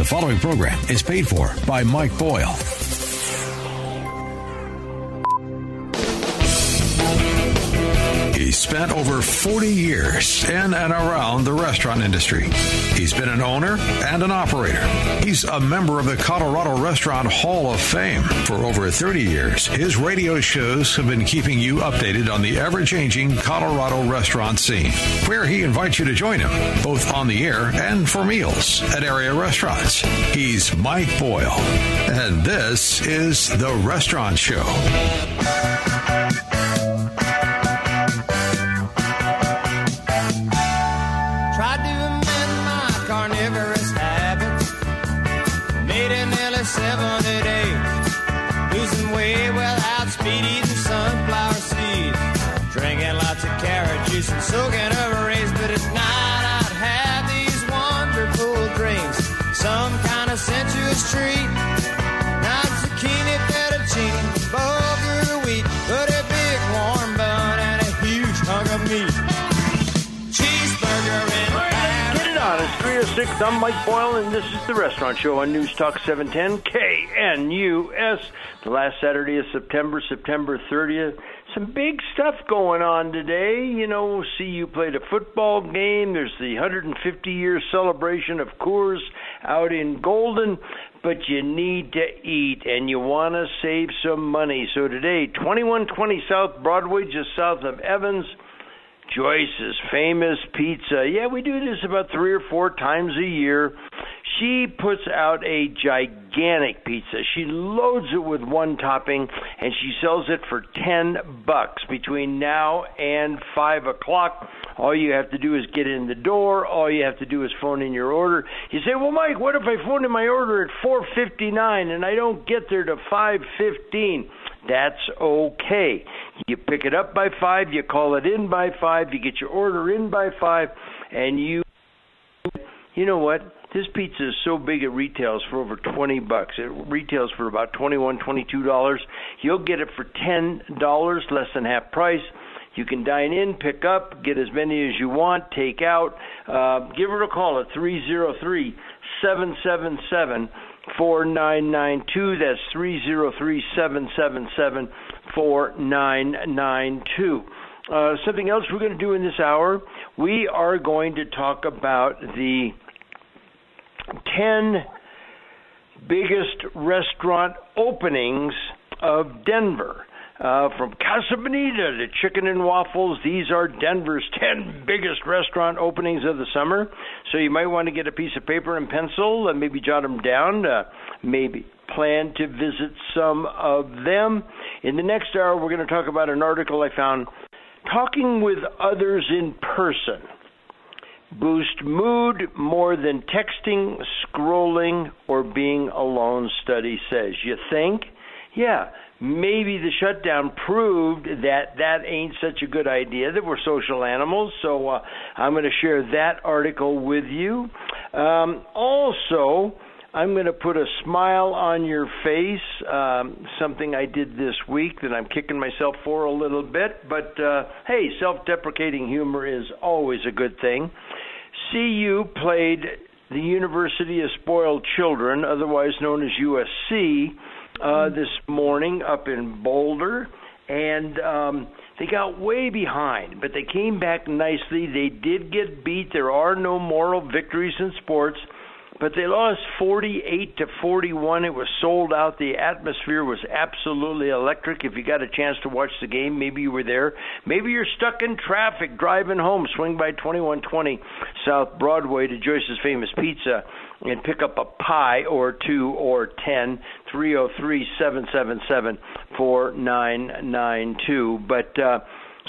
The following program is paid for by Mike Boyle. He spent over 40 years in and around the restaurant industry. He's been an owner and an operator. He's a member of the Colorado Restaurant Hall of Fame. For over 30 years, his radio shows have been keeping you updated on the ever changing Colorado restaurant scene, where he invites you to join him, both on the air and for meals at area restaurants. He's Mike Boyle, and this is The Restaurant Show. 6. I'm Mike Boyle, and this is The Restaurant Show on News Talk 710 KNUS. The last Saturday of September, September 30th. Some big stuff going on today. You know, CU played a football game. There's the 150 year celebration of Coors out in Golden but you need to eat and you want to save some money. So today, 2120 South Broadway, just south of Evans. Joyce's famous pizza. Yeah, we do this about three or four times a year. She puts out a gigantic pizza. She loads it with one topping, and she sells it for ten bucks between now and five o'clock. All you have to do is get in the door. All you have to do is phone in your order. You say, "Well, Mike, what if I phone in my order at 4:59 and I don't get there to 5:15?" That's okay. You pick it up by five, you call it in by five, you get your order in by five, and you you know what? This pizza is so big it retails for over twenty bucks. It retails for about twenty one, twenty two dollars. You'll get it for ten dollars, less than half price. You can dine in, pick up, get as many as you want, take out. Uh, give her a call at three zero three seven seven seven. 4992. That's 303 777 4992. Uh, something else we're going to do in this hour, we are going to talk about the 10 biggest restaurant openings of Denver. Uh, from Casa Bonita to Chicken and Waffles, these are Denver's 10 biggest restaurant openings of the summer. So you might want to get a piece of paper and pencil and maybe jot them down. Uh, maybe plan to visit some of them. In the next hour, we're going to talk about an article I found talking with others in person. Boost mood more than texting, scrolling, or being alone, study says. You think? Yeah, maybe the shutdown proved that that ain't such a good idea, that we're social animals. So uh, I'm going to share that article with you. Um, also, I'm going to put a smile on your face, um, something I did this week that I'm kicking myself for a little bit. But uh, hey, self deprecating humor is always a good thing. CU played the University of Spoiled Children, otherwise known as USC, uh, this morning up in Boulder. And um, they got way behind, but they came back nicely. They did get beat. There are no moral victories in sports but they lost 48 to 41. It was sold out. The atmosphere was absolutely electric. If you got a chance to watch the game, maybe you were there. Maybe you're stuck in traffic driving home. Swing by 2120 South Broadway to Joyce's Famous Pizza and pick up a pie or two or ten. 303 777 4992. But, uh,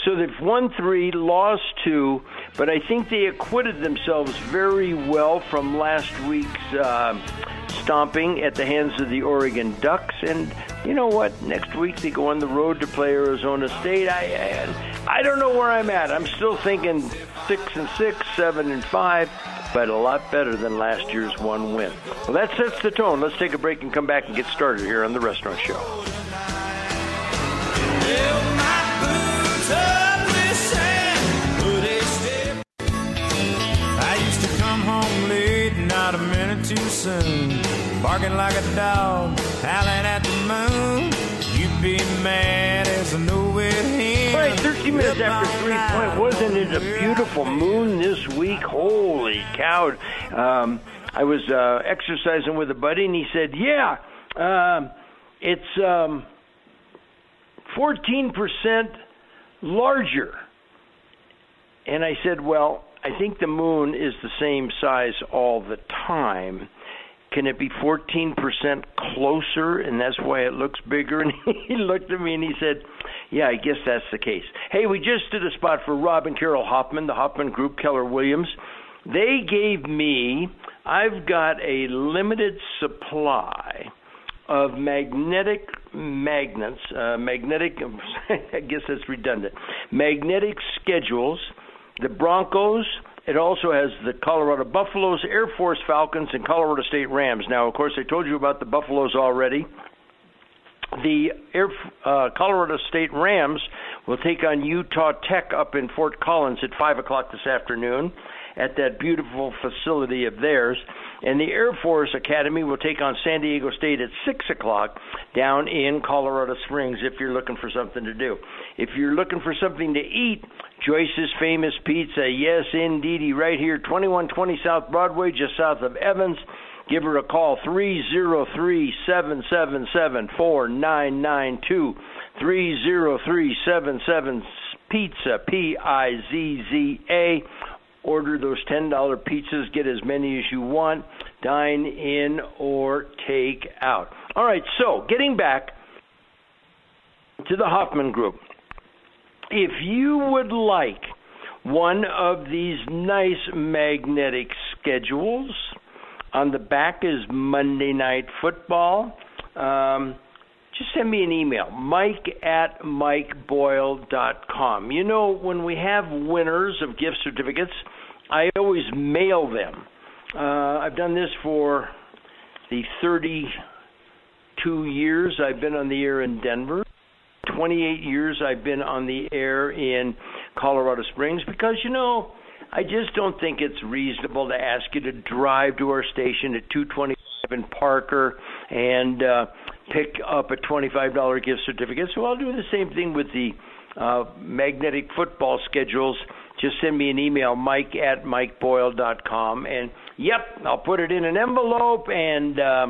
so they've won three, lost two, but I think they acquitted themselves very well from last week's uh, stomping at the hands of the Oregon Ducks. And you know what? Next week they go on the road to play Arizona State. I I, I don't know where I'm at. I'm still thinking six and six, seven and five. But a lot better than last year's one win. Well, that sets the tone. Let's take a break and come back and get started here on the Restaurant Show. Not a minute too soon. Barking like a dog, howling at the moon. You'd be mad as. Right, 13 minutes after three point. Wasn't it a beautiful moon this week? Holy cow! Um, I was uh, exercising with a buddy, and he said, "Yeah, um, it's um, 14% larger." And I said, "Well, I think the moon is the same size all the time." Can it be 14% closer and that's why it looks bigger? And he looked at me and he said, Yeah, I guess that's the case. Hey, we just did a spot for Rob and Carol Hoffman, the Hoffman Group, Keller Williams. They gave me, I've got a limited supply of magnetic magnets, uh, magnetic, I guess that's redundant, magnetic schedules, the Broncos, it also has the Colorado Buffaloes, Air Force Falcons, and Colorado State Rams. Now, of course, I told you about the Buffaloes already. The Air, uh, Colorado State Rams will take on Utah Tech up in Fort Collins at 5 o'clock this afternoon at that beautiful facility of theirs. And the Air Force Academy will take on San Diego State at 6 o'clock down in Colorado Springs if you're looking for something to do. If you're looking for something to eat, Joyce's Famous Pizza, yes, indeedy, right here, 2120 South Broadway, just south of Evans. Give her a call, 303 777 4992. 303 77 Pizza, P I Z Z A order those $10 pizzas, get as many as you want, dine in or take out. All right, so getting back to the Hoffman Group. If you would like one of these nice magnetic schedules, on the back is Monday Night Football. Um, just send me an email, mike at mikeboyle.com. You know, when we have winners of gift certificates, I always mail them. Uh, I've done this for the 32 years I've been on the air in Denver. 28 years I've been on the air in Colorado Springs because, you know, I just don't think it's reasonable to ask you to drive to our station at 225 in Parker and uh, pick up a $25 gift certificate. So I'll do the same thing with the uh, magnetic football schedules. Just send me an email, mike at mikeboyle.com. And yep, I'll put it in an envelope and uh,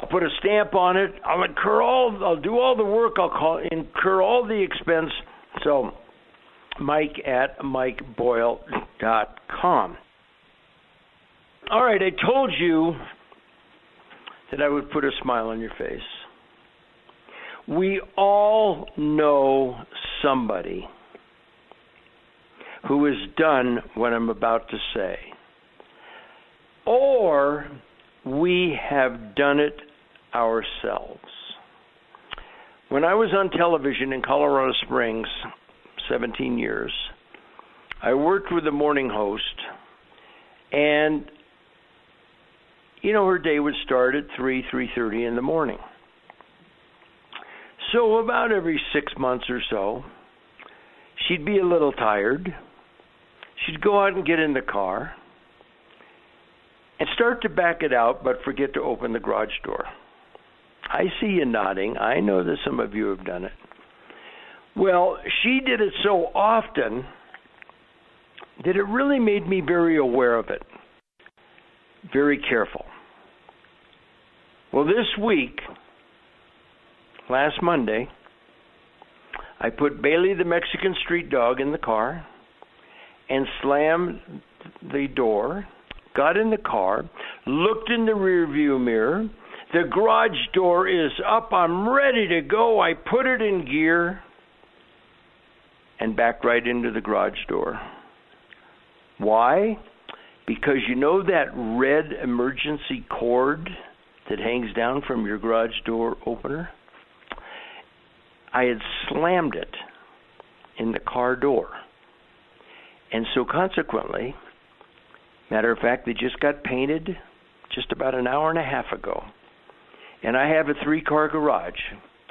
I'll put a stamp on it. I'll incur all, I'll do all the work. I'll call, incur all the expense. So, mike at mikeboyle.com. All right, I told you that I would put a smile on your face. We all know somebody who has done what I'm about to say. Or we have done it ourselves. When I was on television in Colorado Springs, 17 years, I worked with a morning host, and you know her day would start at 3 3:30 in the morning. So about every 6 months or so, she'd be a little tired. She'd go out and get in the car and start to back it out but forget to open the garage door. I see you nodding. I know that some of you have done it. Well, she did it so often that it really made me very aware of it, very careful. Well, this week, last Monday, I put Bailey the Mexican street dog in the car and slammed the door, got in the car, looked in the rearview mirror. The garage door is up. I'm ready to go. I put it in gear and backed right into the garage door. Why? Because you know that red emergency cord that hangs down from your garage door opener? I had slammed it in the car door. And so consequently, matter of fact, they just got painted just about an hour and a half ago. And I have a three car garage.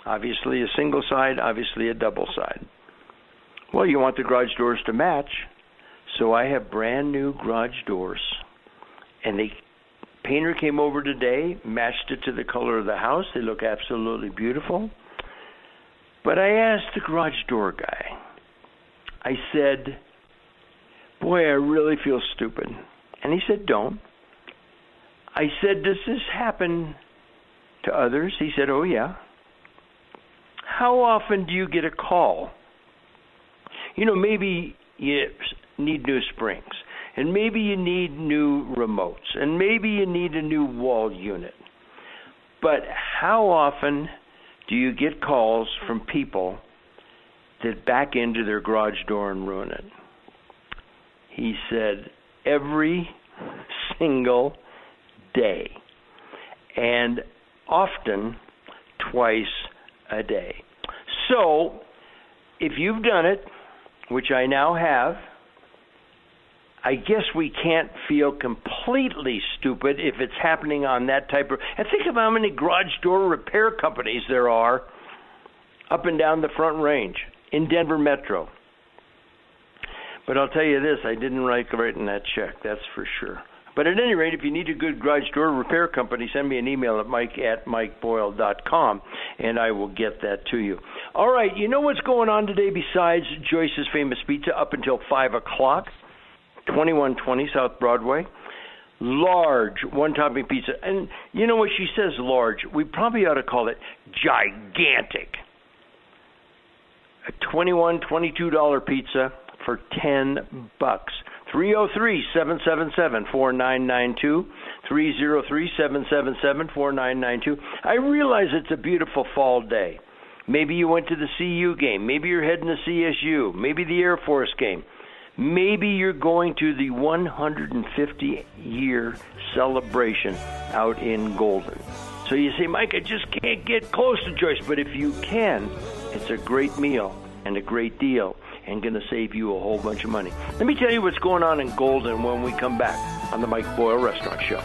Obviously a single side, obviously a double side. Well, you want the garage doors to match. So I have brand new garage doors and the painter came over today, matched it to the color of the house. They look absolutely beautiful. But I asked the garage door guy, I said, Boy, I really feel stupid. And he said, Don't. I said, Does this happen to others? He said, Oh, yeah. How often do you get a call? You know, maybe you need new springs, and maybe you need new remotes, and maybe you need a new wall unit. But how often do you get calls from people that back into their garage door and ruin it? He said, every single day, and often twice a day. So, if you've done it, which I now have, I guess we can't feel completely stupid if it's happening on that type of. And think of how many garage door repair companies there are up and down the Front Range in Denver Metro. But I'll tell you this: I didn't write writing that check. That's for sure. But at any rate, if you need a good garage door repair company, send me an email at mike at mikeboyle.com, and I will get that to you. All right, you know what's going on today besides Joyce's Famous Pizza up until 5 o'clock? 2120 South Broadway. Large one topping pizza. And you know what? She says large. We probably ought to call it gigantic. A $21, $22 pizza for 10 bucks. 303 777 4992. 303 777 4992. I realize it's a beautiful fall day. Maybe you went to the CU game. Maybe you're heading to CSU. Maybe the Air Force game. Maybe you're going to the 150 year celebration out in Golden. So you say, Mike, I just can't get close to Joyce. But if you can, it's a great meal and a great deal and going to save you a whole bunch of money. Let me tell you what's going on in Golden when we come back on the Mike Boyle Restaurant Show.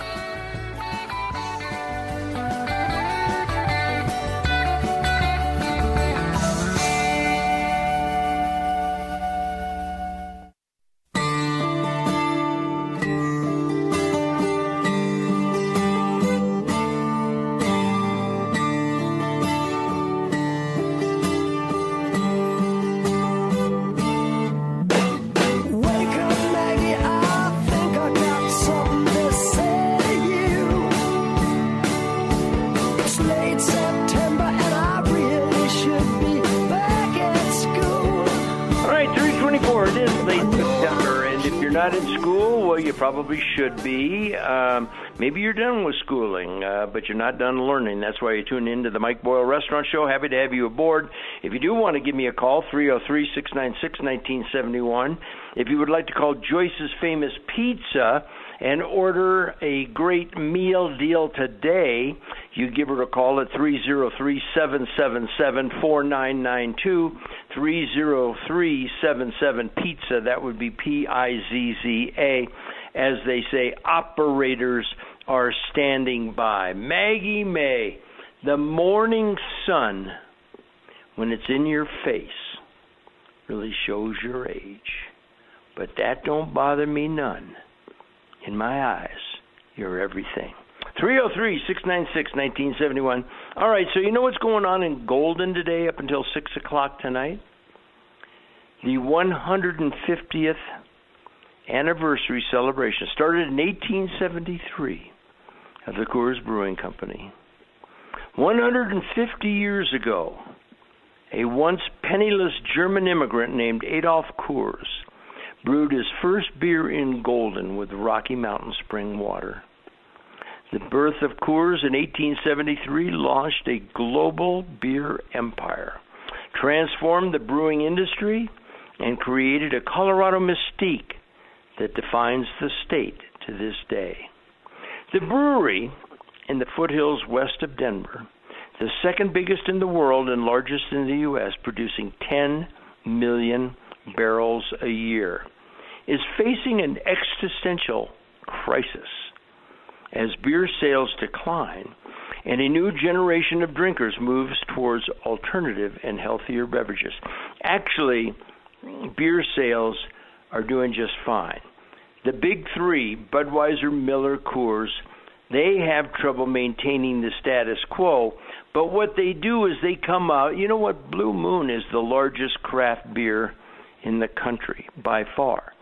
Probably should be. Um, maybe you're done with schooling, uh, but you're not done learning. That's why you tune into the Mike Boyle Restaurant Show. Happy to have you aboard. If you do want to give me a call, 303 696 1971. If you would like to call Joyce's Famous Pizza, and order a great meal deal today, you give her a call at 303 777 4992. 30377 Pizza. That would be P I Z Z A as they say, operators are standing by. Maggie May, the morning sun, when it's in your face, really shows your age. But that don't bother me none. In my eyes, you're everything. 303 696 1971. All right, so you know what's going on in Golden today up until 6 o'clock tonight? The 150th anniversary celebration started in 1873 of the Coors Brewing Company. 150 years ago, a once penniless German immigrant named Adolf Coors brewed his first beer in Golden with Rocky Mountain spring water. The birth of Coors in 1873 launched a global beer empire, transformed the brewing industry, and created a Colorado mystique that defines the state to this day. The brewery in the foothills west of Denver, the second biggest in the world and largest in the U.S., producing 10 million barrels a year, is facing an existential crisis as beer sales decline and a new generation of drinkers moves towards alternative and healthier beverages. Actually, beer sales are doing just fine. The big three, Budweiser, Miller, Coors, they have trouble maintaining the status quo. But what they do is they come out. You know what? Blue Moon is the largest craft beer in the country by far.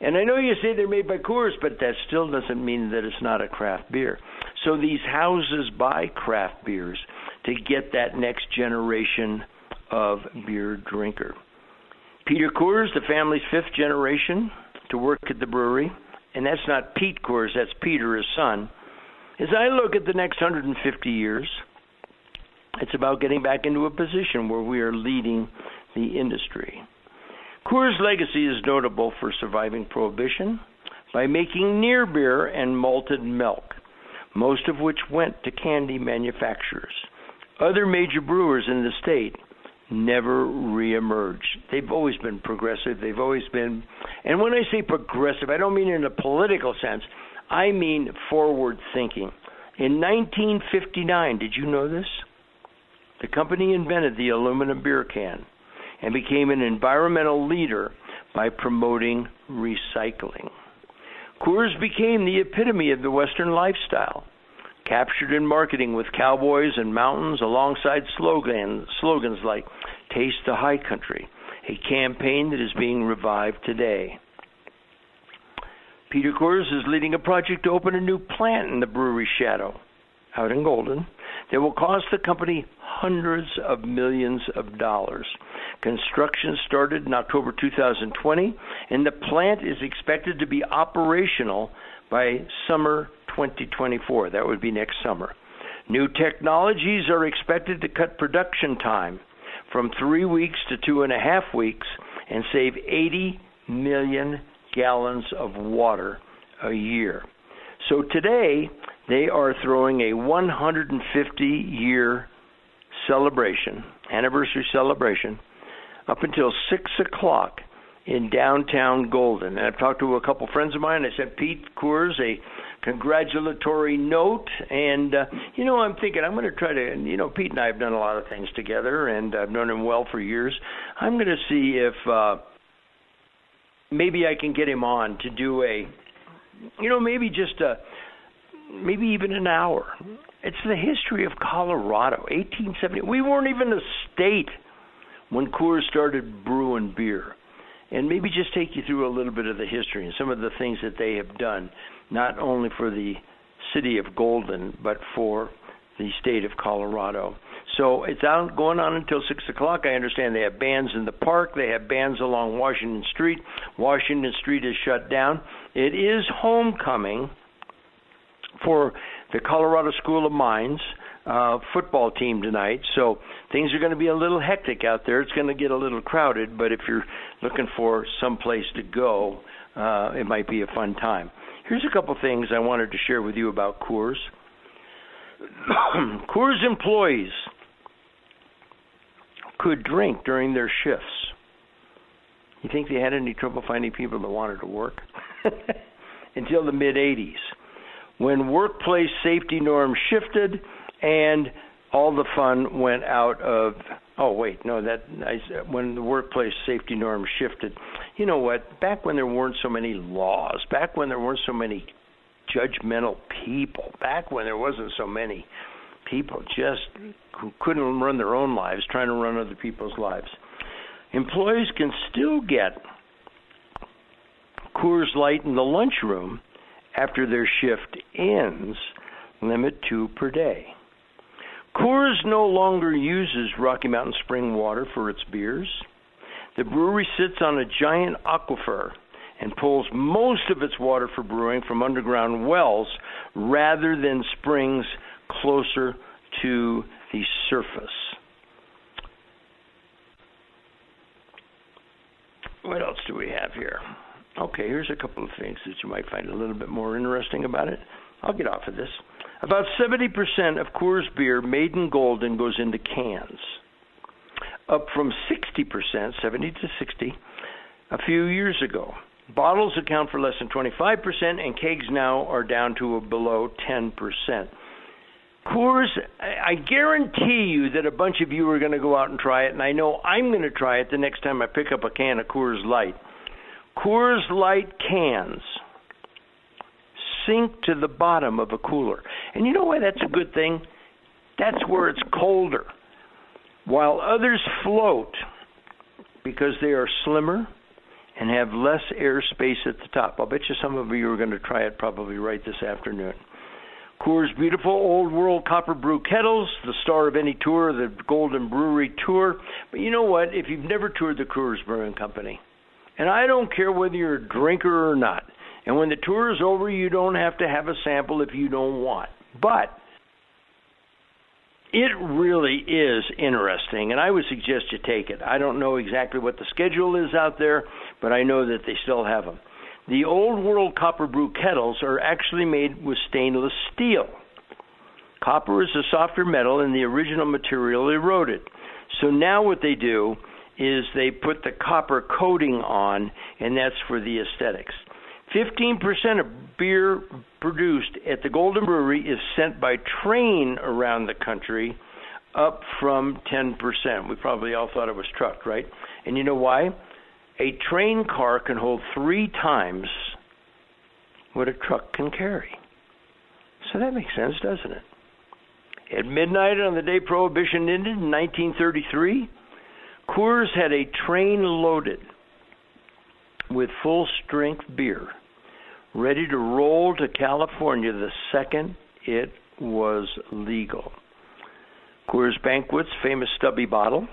And I know you say they're made by Coors, but that still doesn't mean that it's not a craft beer. So these houses buy craft beers to get that next generation of beer drinker. Peter Coors, the family's fifth generation to work at the brewery, and that's not Pete Coors, that's Peter, his son. As I look at the next 150 years, it's about getting back into a position where we are leading the industry. Coors' legacy is notable for surviving Prohibition by making near beer and malted milk, most of which went to candy manufacturers. Other major brewers in the state never reemerged. They've always been progressive. They've always been, and when I say progressive, I don't mean in a political sense. I mean forward thinking. In 1959, did you know this? The company invented the aluminum beer can and became an environmental leader by promoting recycling. Coors became the epitome of the Western lifestyle, captured in marketing with cowboys and mountains alongside slogans, slogans like Taste the High Country, a campaign that is being revived today. Peter Coors is leading a project to open a new plant in the brewery shadow out in Golden that will cost the company hundreds of millions of dollars. Construction started in October 2020, and the plant is expected to be operational by summer 2024. That would be next summer. New technologies are expected to cut production time from three weeks to two and a half weeks and save 80 million gallons of water a year. So today, they are throwing a 150 year celebration, anniversary celebration, up until 6 o'clock in downtown Golden. And I've talked to a couple friends of mine. I sent Pete Coors a congratulatory note, and uh, you know, I'm thinking I'm going to try to. You know, Pete and I have done a lot of things together, and I've known him well for years. I'm going to see if uh, maybe I can get him on to do a, you know, maybe just a, maybe even an hour. It's the history of Colorado, 1870. We weren't even a state when Coors started brewing beer. And maybe just take you through a little bit of the history and some of the things that they have done, not only for the city of Golden, but for the state of Colorado. So it's out going on until six o'clock. I understand they have bands in the park. They have bands along Washington Street. Washington Street is shut down. It is homecoming for the Colorado School of Mines uh, football team tonight. So things are going to be a little hectic out there. It's going to get a little crowded, but if you're looking for some place to go, uh, it might be a fun time. Here's a couple things I wanted to share with you about Coors. Coors employees could drink during their shifts. You think they had any trouble finding people that wanted to work? Until the mid 80s, when workplace safety norms shifted and all the fun went out of oh wait no that I, when the workplace safety norms shifted you know what? Back when there weren't so many laws back when there weren't so many judgmental people back when there wasn't so many people just who couldn't run their own lives trying to run other people's lives employees can still get Coors Light in the lunchroom after their shift ends limit 2 per day Coors no longer uses Rocky Mountain spring water for its beers. The brewery sits on a giant aquifer and pulls most of its water for brewing from underground wells rather than springs closer to the surface. What else do we have here? Okay, here's a couple of things that you might find a little bit more interesting about it. I'll get off of this. About 70% of Coors beer made in Golden goes into cans, up from 60%, 70 to 60, a few years ago. Bottles account for less than 25%, and kegs now are down to below 10%. Coors, I guarantee you that a bunch of you are going to go out and try it, and I know I'm going to try it the next time I pick up a can of Coors Light. Coors Light cans sink to the bottom of a cooler. And you know why that's a good thing? That's where it's colder. While others float because they are slimmer and have less air space at the top. I'll bet you some of you are going to try it probably right this afternoon. Coors' beautiful old world copper brew kettles, the star of any tour, the Golden Brewery Tour. But you know what? If you've never toured the Coors Brewing Company, and I don't care whether you're a drinker or not, and when the tour is over, you don't have to have a sample if you don't want. But it really is interesting, and I would suggest you take it. I don't know exactly what the schedule is out there, but I know that they still have them. The old world copper brew kettles are actually made with stainless steel. Copper is a softer metal and the original material eroded. So now what they do is they put the copper coating on, and that's for the aesthetics. 15% of beer produced at the Golden Brewery is sent by train around the country, up from 10%. We probably all thought it was trucked, right? And you know why? a train car can hold three times what a truck can carry. So that makes sense, doesn't it? At midnight on the day Prohibition ended in 1933, Coors had a train loaded with full strength beer ready to roll to California the second it was legal. Coors Banquet's famous stubby bottle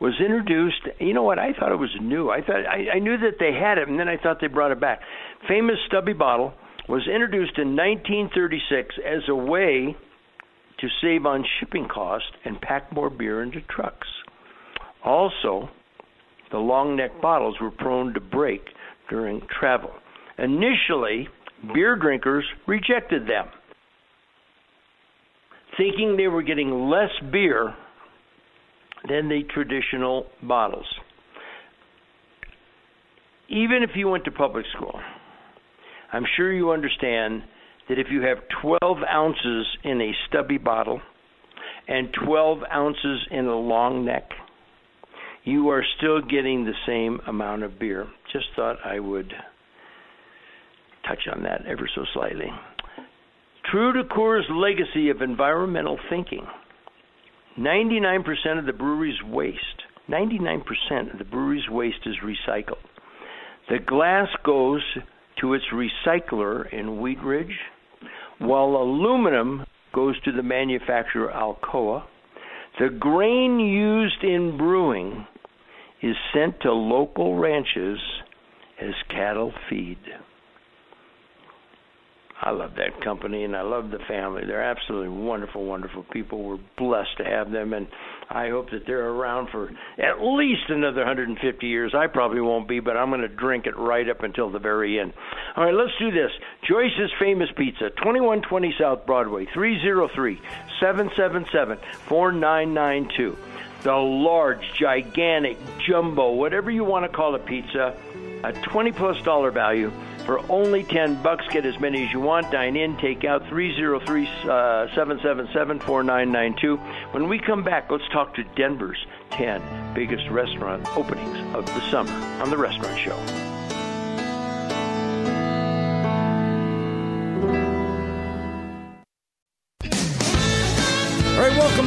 was introduced. You know what? I thought it was new. I thought I, I knew that they had it, and then I thought they brought it back. Famous stubby bottle was introduced in 1936 as a way to save on shipping costs and pack more beer into trucks. Also, the long neck bottles were prone to break during travel. Initially, beer drinkers rejected them, thinking they were getting less beer than the traditional bottles. Even if you went to public school, I'm sure you understand that if you have 12 ounces in a stubby bottle and 12 ounces in a long neck, you are still getting the same amount of beer. Just thought I would touch on that ever so slightly. True to Coors' legacy of environmental thinking, 99% of the brewery's waste, 99% of the brewery's waste is recycled. The glass goes to its recycler in Wheat Ridge, while aluminum goes to the manufacturer Alcoa. The grain used in brewing is sent to local ranches as cattle feed. I love that company and I love the family. They're absolutely wonderful, wonderful people. We're blessed to have them, and I hope that they're around for at least another 150 years. I probably won't be, but I'm going to drink it right up until the very end. All right, let's do this. Joyce's Famous Pizza, 2120 South Broadway, 303 777 4992. The large, gigantic, jumbo, whatever you want to call a pizza, a 20 plus dollar value for only 10 bucks. Get as many as you want. Dine in, take out 303 777 4992. When we come back, let's talk to Denver's 10 biggest restaurant openings of the summer on The Restaurant Show.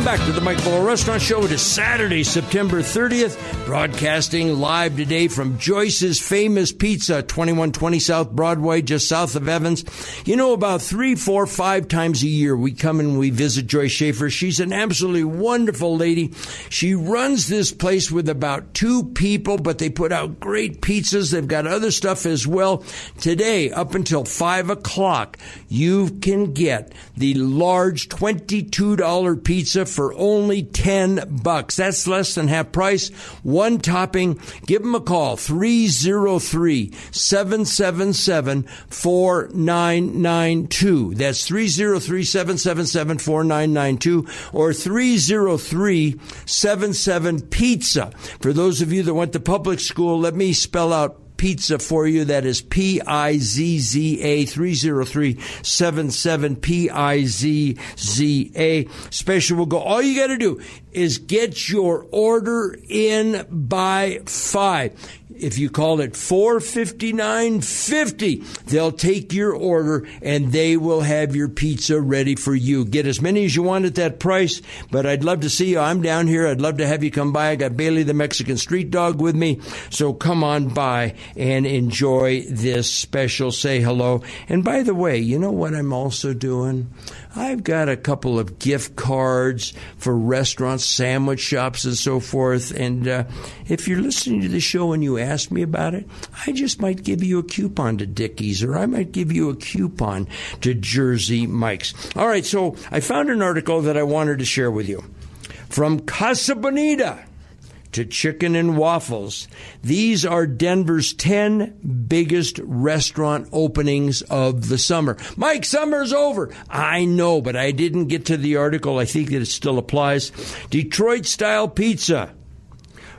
Back to the Mike Boyle Restaurant Show. It is Saturday, September 30th, broadcasting live today from Joyce's Famous Pizza, 2120 South Broadway, just south of Evans. You know, about three, four, five times a year, we come and we visit Joyce Schaefer. She's an absolutely wonderful lady. She runs this place with about two people, but they put out great pizzas. They've got other stuff as well. Today, up until five o'clock, you can get the large $22 pizza for only 10 bucks. That's less than half price. One topping. Give them a call 303-777-4992. That's 303-777-4992 or 303-77 pizza. For those of you that went to public school, let me spell out pizza for you. That is P I Z Z A 30377 P I Z Z A. Special will go. All you got to do is get your order in by five. If you call it 45950 they'll take your order and they will have your pizza ready for you. Get as many as you want at that price but i'd love to see you. I'm down here. I'd love to have you come by. I got bailey the mexican street dog with me. So come on by and enjoy this special. Say hello. And by the way you know what i'm also doing I've got a couple of gift cards for restaurants, sandwich shops, and so forth. And uh, if you're listening to the show and you ask me about it, I just might give you a coupon to Dickey's or I might give you a coupon to Jersey Mike's. All right, so I found an article that I wanted to share with you from Casa Bonita to chicken and waffles. These are Denver's 10 biggest restaurant openings of the summer. Mike, summer's over. I know, but I didn't get to the article. I think that it still applies. Detroit style pizza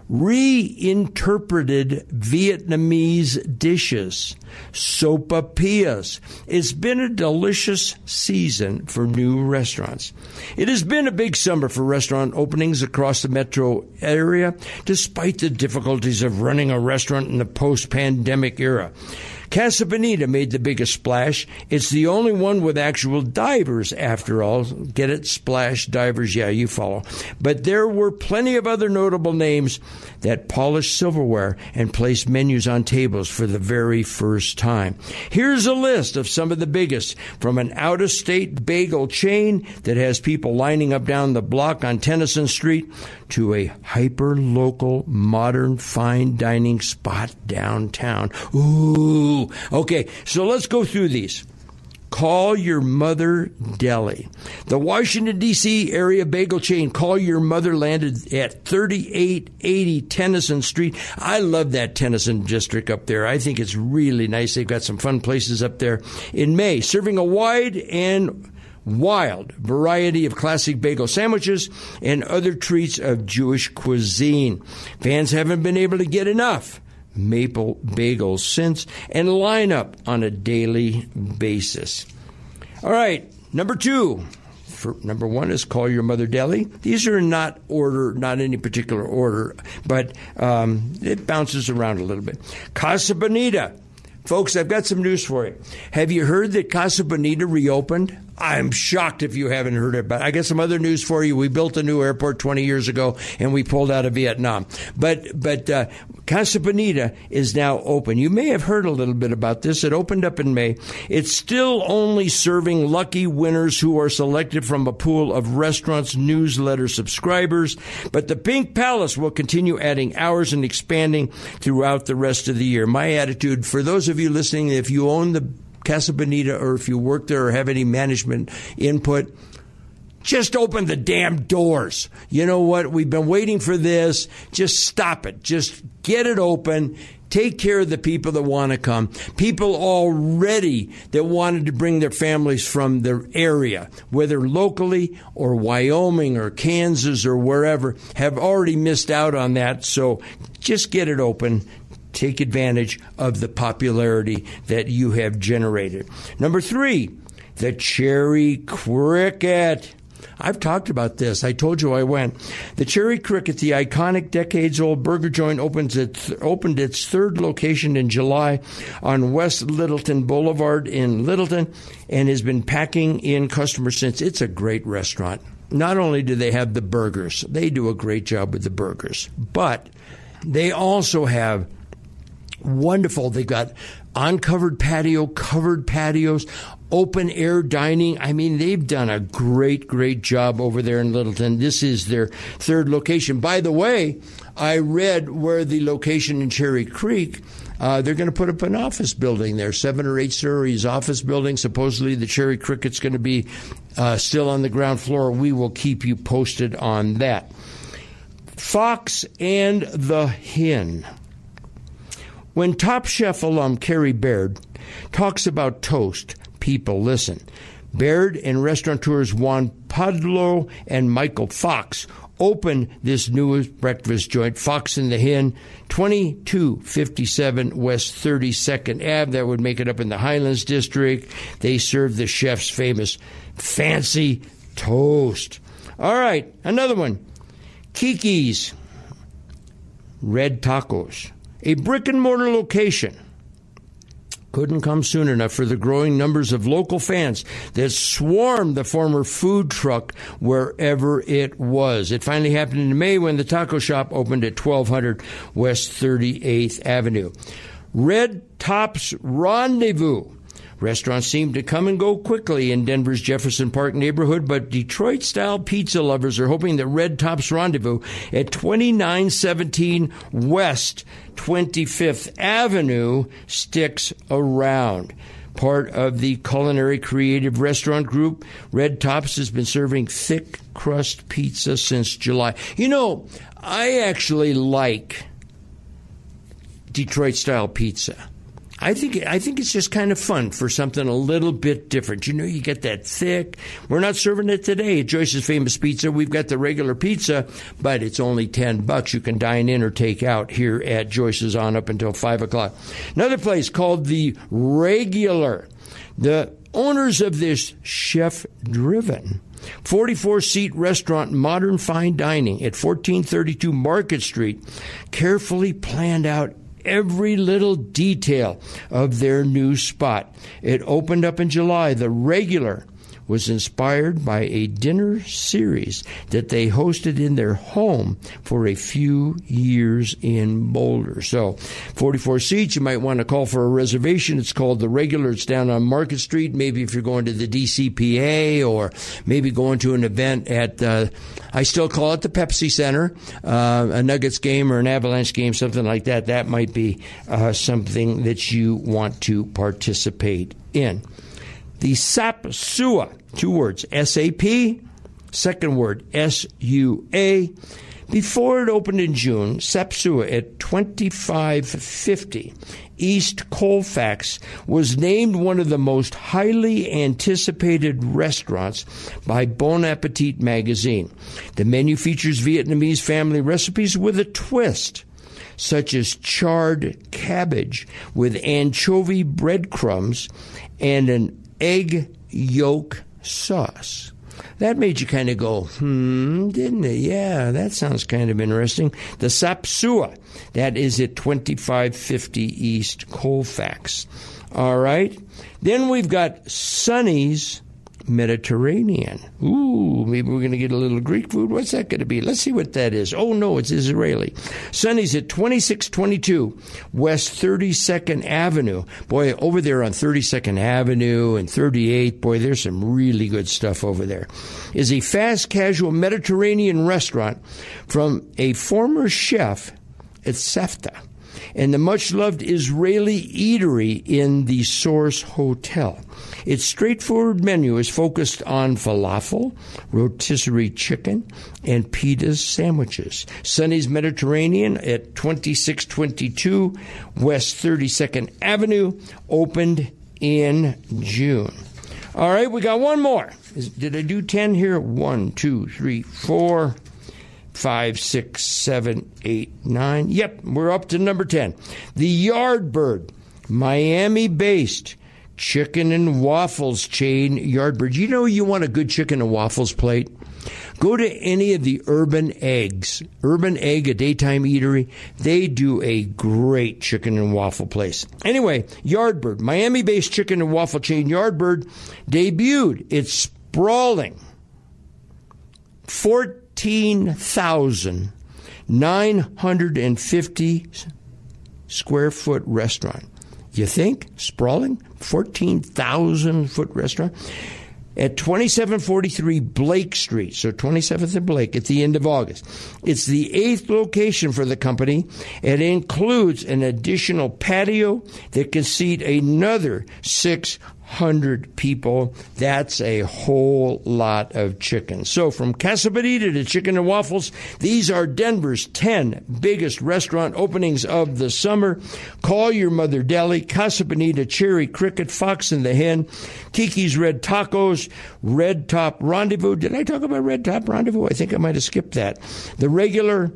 reinterpreted Vietnamese dishes, sopapillas. It's been a delicious season for new restaurants. It has been a big summer for restaurant openings across the metro area, despite the difficulties of running a restaurant in the post pandemic era. Casa Bonita made the biggest splash. It's the only one with actual divers, after all. Get it? Splash divers. Yeah, you follow. But there were plenty of other notable names that polished silverware and placed menus on tables for the very first time. Here's a list of some of the biggest from an out of state bagel chain that has people lining up down the block on Tennyson Street to a hyper local modern fine dining spot downtown. Ooh. Okay, so let's go through these. Call Your Mother Deli. The Washington, D.C. area bagel chain Call Your Mother landed at 3880 Tennyson Street. I love that Tennyson district up there. I think it's really nice. They've got some fun places up there in May, serving a wide and wild variety of classic bagel sandwiches and other treats of Jewish cuisine. Fans haven't been able to get enough maple bagels since and line up on a daily basis. All right, number two. For, number one is call your mother deli. These are not order, not any particular order, but um, it bounces around a little bit. Casa Bonita. Folks, I've got some news for you. Have you heard that Casa Bonita reopened? I'm shocked if you haven't heard it, but I got some other news for you. We built a new airport 20 years ago and we pulled out of Vietnam. But, but, uh, Casa Bonita is now open. You may have heard a little bit about this. It opened up in May. It's still only serving lucky winners who are selected from a pool of restaurants newsletter subscribers. But the Pink Palace will continue adding hours and expanding throughout the rest of the year. My attitude for those of you listening, if you own the Casa Bonita or if you work there or have any management input, just open the damn doors. You know what? We've been waiting for this. Just stop it. Just get it open. Take care of the people that want to come. People already that wanted to bring their families from their area, whether locally or Wyoming or Kansas or wherever, have already missed out on that. So just get it open take advantage of the popularity that you have generated. Number three, the cherry cricket. I've talked about this. I told you I went. The Cherry Cricket, the iconic decades old burger joint, opens its, opened its third location in July on West Littleton Boulevard in Littleton and has been packing in customers since. It's a great restaurant. Not only do they have the burgers, they do a great job with the burgers, but they also have wonderful. They've got uncovered patio, covered patios, open air dining. I mean, they've done a great, great job over there in Littleton. This is their third location. By the way, I read where the location in Cherry Creek. Uh, they're going to put up an office building there, seven or eight stories office building. Supposedly, the Cherry Cricket's going to be uh, still on the ground floor. We will keep you posted on that. Fox and the Hen. When Top Chef alum Carrie Baird talks about toast, people listen. Baird and restaurateurs Juan Padro and Michael Fox open this newest breakfast joint, Fox and the Hen, 2257 West 32nd Ave. That would make it up in the Highlands District. They serve the chef's famous fancy toast. All right, another one. Kiki's Red Tacos. A brick and mortar location couldn't come soon enough for the growing numbers of local fans that swarmed the former food truck wherever it was. It finally happened in May when the taco shop opened at 1200 West 38th Avenue. Red Top's Rendezvous Restaurants seem to come and go quickly in Denver's Jefferson Park neighborhood, but Detroit style pizza lovers are hoping that Red Top's Rendezvous at 2917 West 25th Avenue sticks around part of the culinary creative restaurant group. Red Tops has been serving thick crust pizza since July. You know, I actually like Detroit style pizza. I think I think it's just kind of fun for something a little bit different. You know, you get that thick. We're not serving it today at Joyce's Famous Pizza. We've got the regular pizza, but it's only ten bucks. You can dine in or take out here at Joyce's on up until five o'clock. Another place called the Regular. The owners of this chef-driven 44 seat restaurant, modern fine dining at 1432 Market Street, carefully planned out every little detail of their new spot. It opened up in July. The regular was inspired by a dinner series that they hosted in their home for a few years in Boulder. So, 44 seats, you might want to call for a reservation. It's called The Regular. It's down on Market Street. Maybe if you're going to the DCPA or maybe going to an event at, uh, I still call it the Pepsi Center, uh, a Nuggets game or an Avalanche game, something like that. That might be uh, something that you want to participate in. The SAP-SUA, two words, S-A-P, second word, S-U-A. Before it opened in June, SAP-SUA at 2550 East Colfax was named one of the most highly anticipated restaurants by Bon Appetit magazine. The menu features Vietnamese family recipes with a twist such as charred cabbage with anchovy breadcrumbs and an egg yolk sauce. That made you kind of go, hmm, didn't it? Yeah, that sounds kind of interesting. The SAP-SUA, that is at 2550 East Colfax. All right. Then we've got Sonny's Mediterranean. Ooh, maybe we're going to get a little Greek food. What's that going to be? Let's see what that is. Oh, no, it's Israeli. Sonny's at 2622 West 32nd Avenue. Boy, over there on 32nd Avenue and 38th, boy, there's some really good stuff over there. Is a fast casual Mediterranean restaurant from a former chef at Safta and the much loved Israeli eatery in the Source Hotel. Its straightforward menu is focused on falafel, rotisserie chicken, and pitas sandwiches. Sunny's Mediterranean at 2622 West 32nd Avenue opened in June. All right, we got one more. did I do 10 here? One, two, three, four five, six, seven, eight, nine. Yep, we're up to number 10. The Yardbird, Miami based chicken and waffles chain Yardbird. You know you want a good chicken and waffles plate? Go to any of the Urban Eggs, Urban Egg, a daytime eatery. They do a great chicken and waffle place. Anyway, Yardbird, Miami based chicken and waffle chain Yardbird debuted its sprawling 14,950 square foot restaurant. You think? Sprawling? 14,000 foot restaurant? At 2743 Blake Street, so 27th and Blake, at the end of August. It's the eighth location for the company. It includes an additional patio that can seat another six hundred people. That's a whole lot of chicken. So from Casa Bonita to Chicken and Waffles, these are Denver's 10 biggest restaurant openings of the summer. Call your mother deli, Casa Bonita, Cherry Cricket, Fox and the Hen, Kiki's Red Tacos, Red Top Rendezvous. Did I talk about Red Top Rendezvous? I think I might have skipped that. The regular,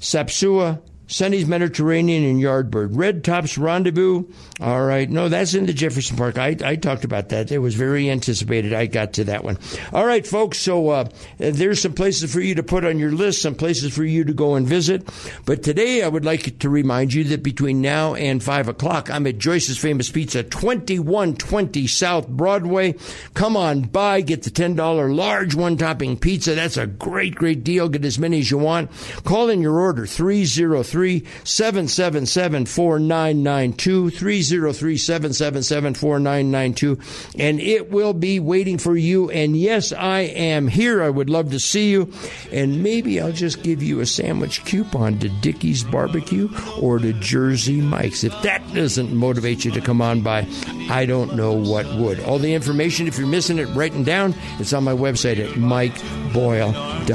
SAP-SUA, Sonny's Mediterranean and Yardbird. Red Tops Rendezvous. All right. No, that's in the Jefferson Park. I, I talked about that. It was very anticipated. I got to that one. All right, folks. So uh, there's some places for you to put on your list, some places for you to go and visit. But today I would like to remind you that between now and 5 o'clock, I'm at Joyce's Famous Pizza, 2120 South Broadway. Come on by, get the $10 large one topping pizza. That's a great, great deal. Get as many as you want. Call in your order, 303 777 4992. 303 777 4992. And it will be waiting for you. And yes, I am here. I would love to see you. And maybe I'll just give you a sandwich coupon to Dickey's Barbecue or to Jersey Mike's. If that doesn't motivate you to come on by, I don't know what would. All the information, if you're missing it, writing down, it's on my website at mikeboyle.com.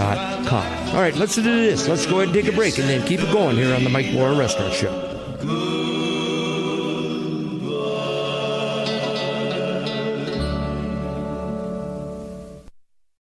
All right, let's do this. Let's go ahead and take a break and then keep it going here on the Mike Boyle Restaurant Show.